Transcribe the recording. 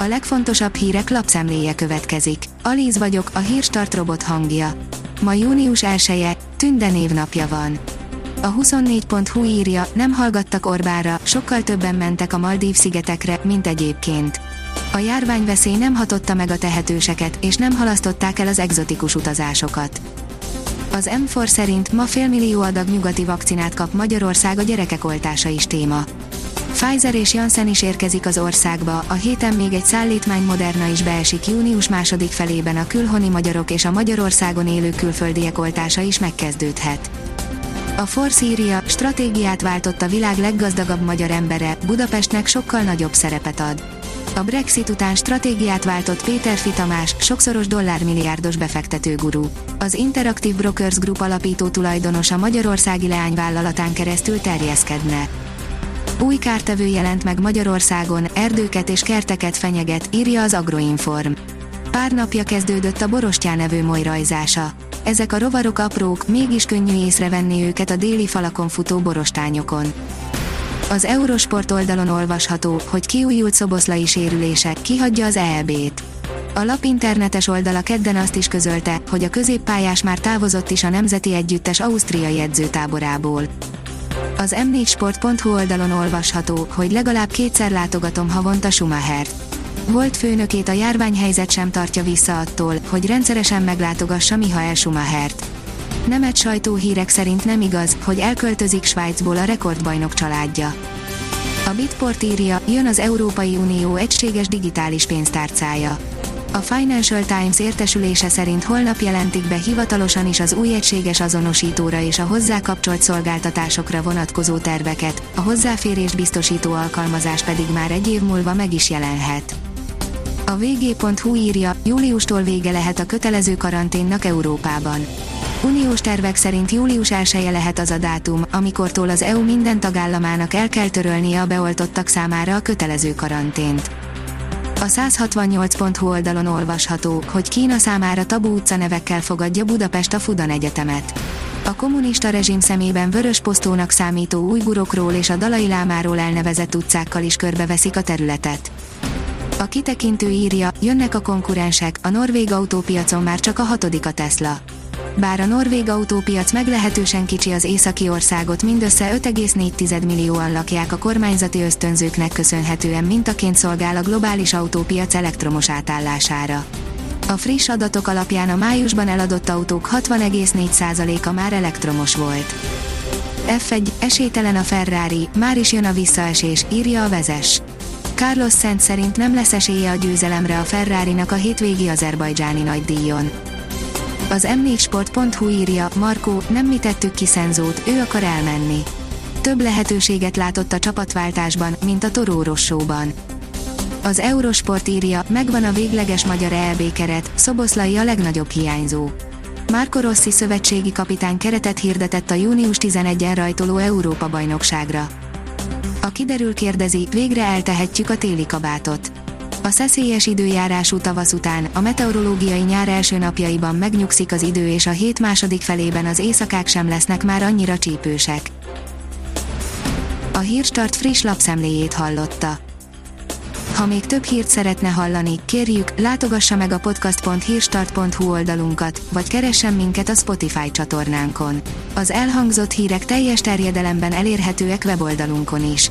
A legfontosabb hírek lapszemléje következik. Alíz vagyok, a hírstart robot hangja. Ma június 1 Tünde névnapja van. A 24.hu írja, nem hallgattak Orbánra, sokkal többen mentek a Maldív szigetekre, mint egyébként. A járványveszély nem hatotta meg a tehetőseket, és nem halasztották el az egzotikus utazásokat. Az M4 szerint ma félmillió adag nyugati vakcinát kap Magyarország a gyerekek oltása is téma. Pfizer és Janssen is érkezik az országba, a héten még egy szállítmány Moderna is beesik június második felében a külhoni magyarok és a Magyarországon élő külföldiek oltása is megkezdődhet. A Force írja, stratégiát váltott a világ leggazdagabb magyar embere, Budapestnek sokkal nagyobb szerepet ad. A Brexit után stratégiát váltott Péter Fitamás, sokszoros dollármilliárdos befektető guru. Az Interactive Brokers Group alapító tulajdonosa magyarországi leányvállalatán keresztül terjeszkedne. Új kártevő jelent meg Magyarországon, erdőket és kerteket fenyeget, írja az Agroinform. Pár napja kezdődött a Borostyán rajzása. Ezek a rovarok aprók, mégis könnyű észrevenni őket a déli falakon futó borostányokon. Az Eurosport oldalon olvasható, hogy kiújult szoboszlai sérülése, kihagyja az EEB-t. A lap internetes oldala kedden azt is közölte, hogy a középpályás már távozott is a Nemzeti Együttes ausztriai edzőtáborából. Az m4sport.hu oldalon olvasható, hogy legalább kétszer látogatom havonta Schumachert. Volt főnökét a járványhelyzet sem tartja vissza attól, hogy rendszeresen meglátogassa Mihael Schumachert. Nemet sajtóhírek szerint nem igaz, hogy elköltözik Svájcból a rekordbajnok családja. A Bitport írja, jön az Európai Unió egységes digitális pénztárcája. A Financial Times értesülése szerint holnap jelentik be hivatalosan is az új egységes azonosítóra és a hozzá kapcsolt szolgáltatásokra vonatkozó terveket, a hozzáférést biztosító alkalmazás pedig már egy év múlva meg is jelenhet. A vg.hu írja, júliustól vége lehet a kötelező karanténnak Európában. Uniós tervek szerint július 1 lehet az a dátum, amikortól az EU minden tagállamának el kell törölnie a beoltottak számára a kötelező karantént. A 168.hu oldalon olvasható, hogy Kína számára tabu utca nevekkel fogadja Budapest a Fudan Egyetemet. A kommunista rezsim szemében vörös posztónak számító újgurokról és a Dalai Lámáról elnevezett utcákkal is körbeveszik a területet. A kitekintő írja, jönnek a konkurensek, a norvég autópiacon már csak a hatodik a Tesla. Bár a norvég autópiac meglehetősen kicsi az északi országot mindössze 5,4 millióan lakják a kormányzati ösztönzőknek köszönhetően mintaként szolgál a globális autópiac elektromos átállására. A friss adatok alapján a májusban eladott autók 60,4%-a már elektromos volt. F1, esélytelen a Ferrari, már is jön a visszaesés, írja a vezes. Carlos Szent szerint nem lesz esélye a győzelemre a Ferrari-nak a hétvégi azerbajdzsáni nagydíjon. Az m4sport.hu írja, Markó, nem mi tettük ki Szenzót, ő akar elmenni. Több lehetőséget látott a csapatváltásban, mint a Toró Rossóban. Az Eurosport írja, megvan a végleges magyar ELB keret, Szoboszlai a legnagyobb hiányzó. Márko Rossi szövetségi kapitány keretet hirdetett a június 11-en rajtoló Európa-bajnokságra. A kiderül kérdezi, végre eltehetjük a téli kabátot. A szeszélyes időjárású tavasz után, a meteorológiai nyár első napjaiban megnyugszik az idő és a hét második felében az éjszakák sem lesznek már annyira csípősek. A Hírstart friss lapszemléjét hallotta. Ha még több hírt szeretne hallani, kérjük, látogassa meg a podcast.hírstart.hu oldalunkat, vagy keressen minket a Spotify csatornánkon. Az elhangzott hírek teljes terjedelemben elérhetőek weboldalunkon is.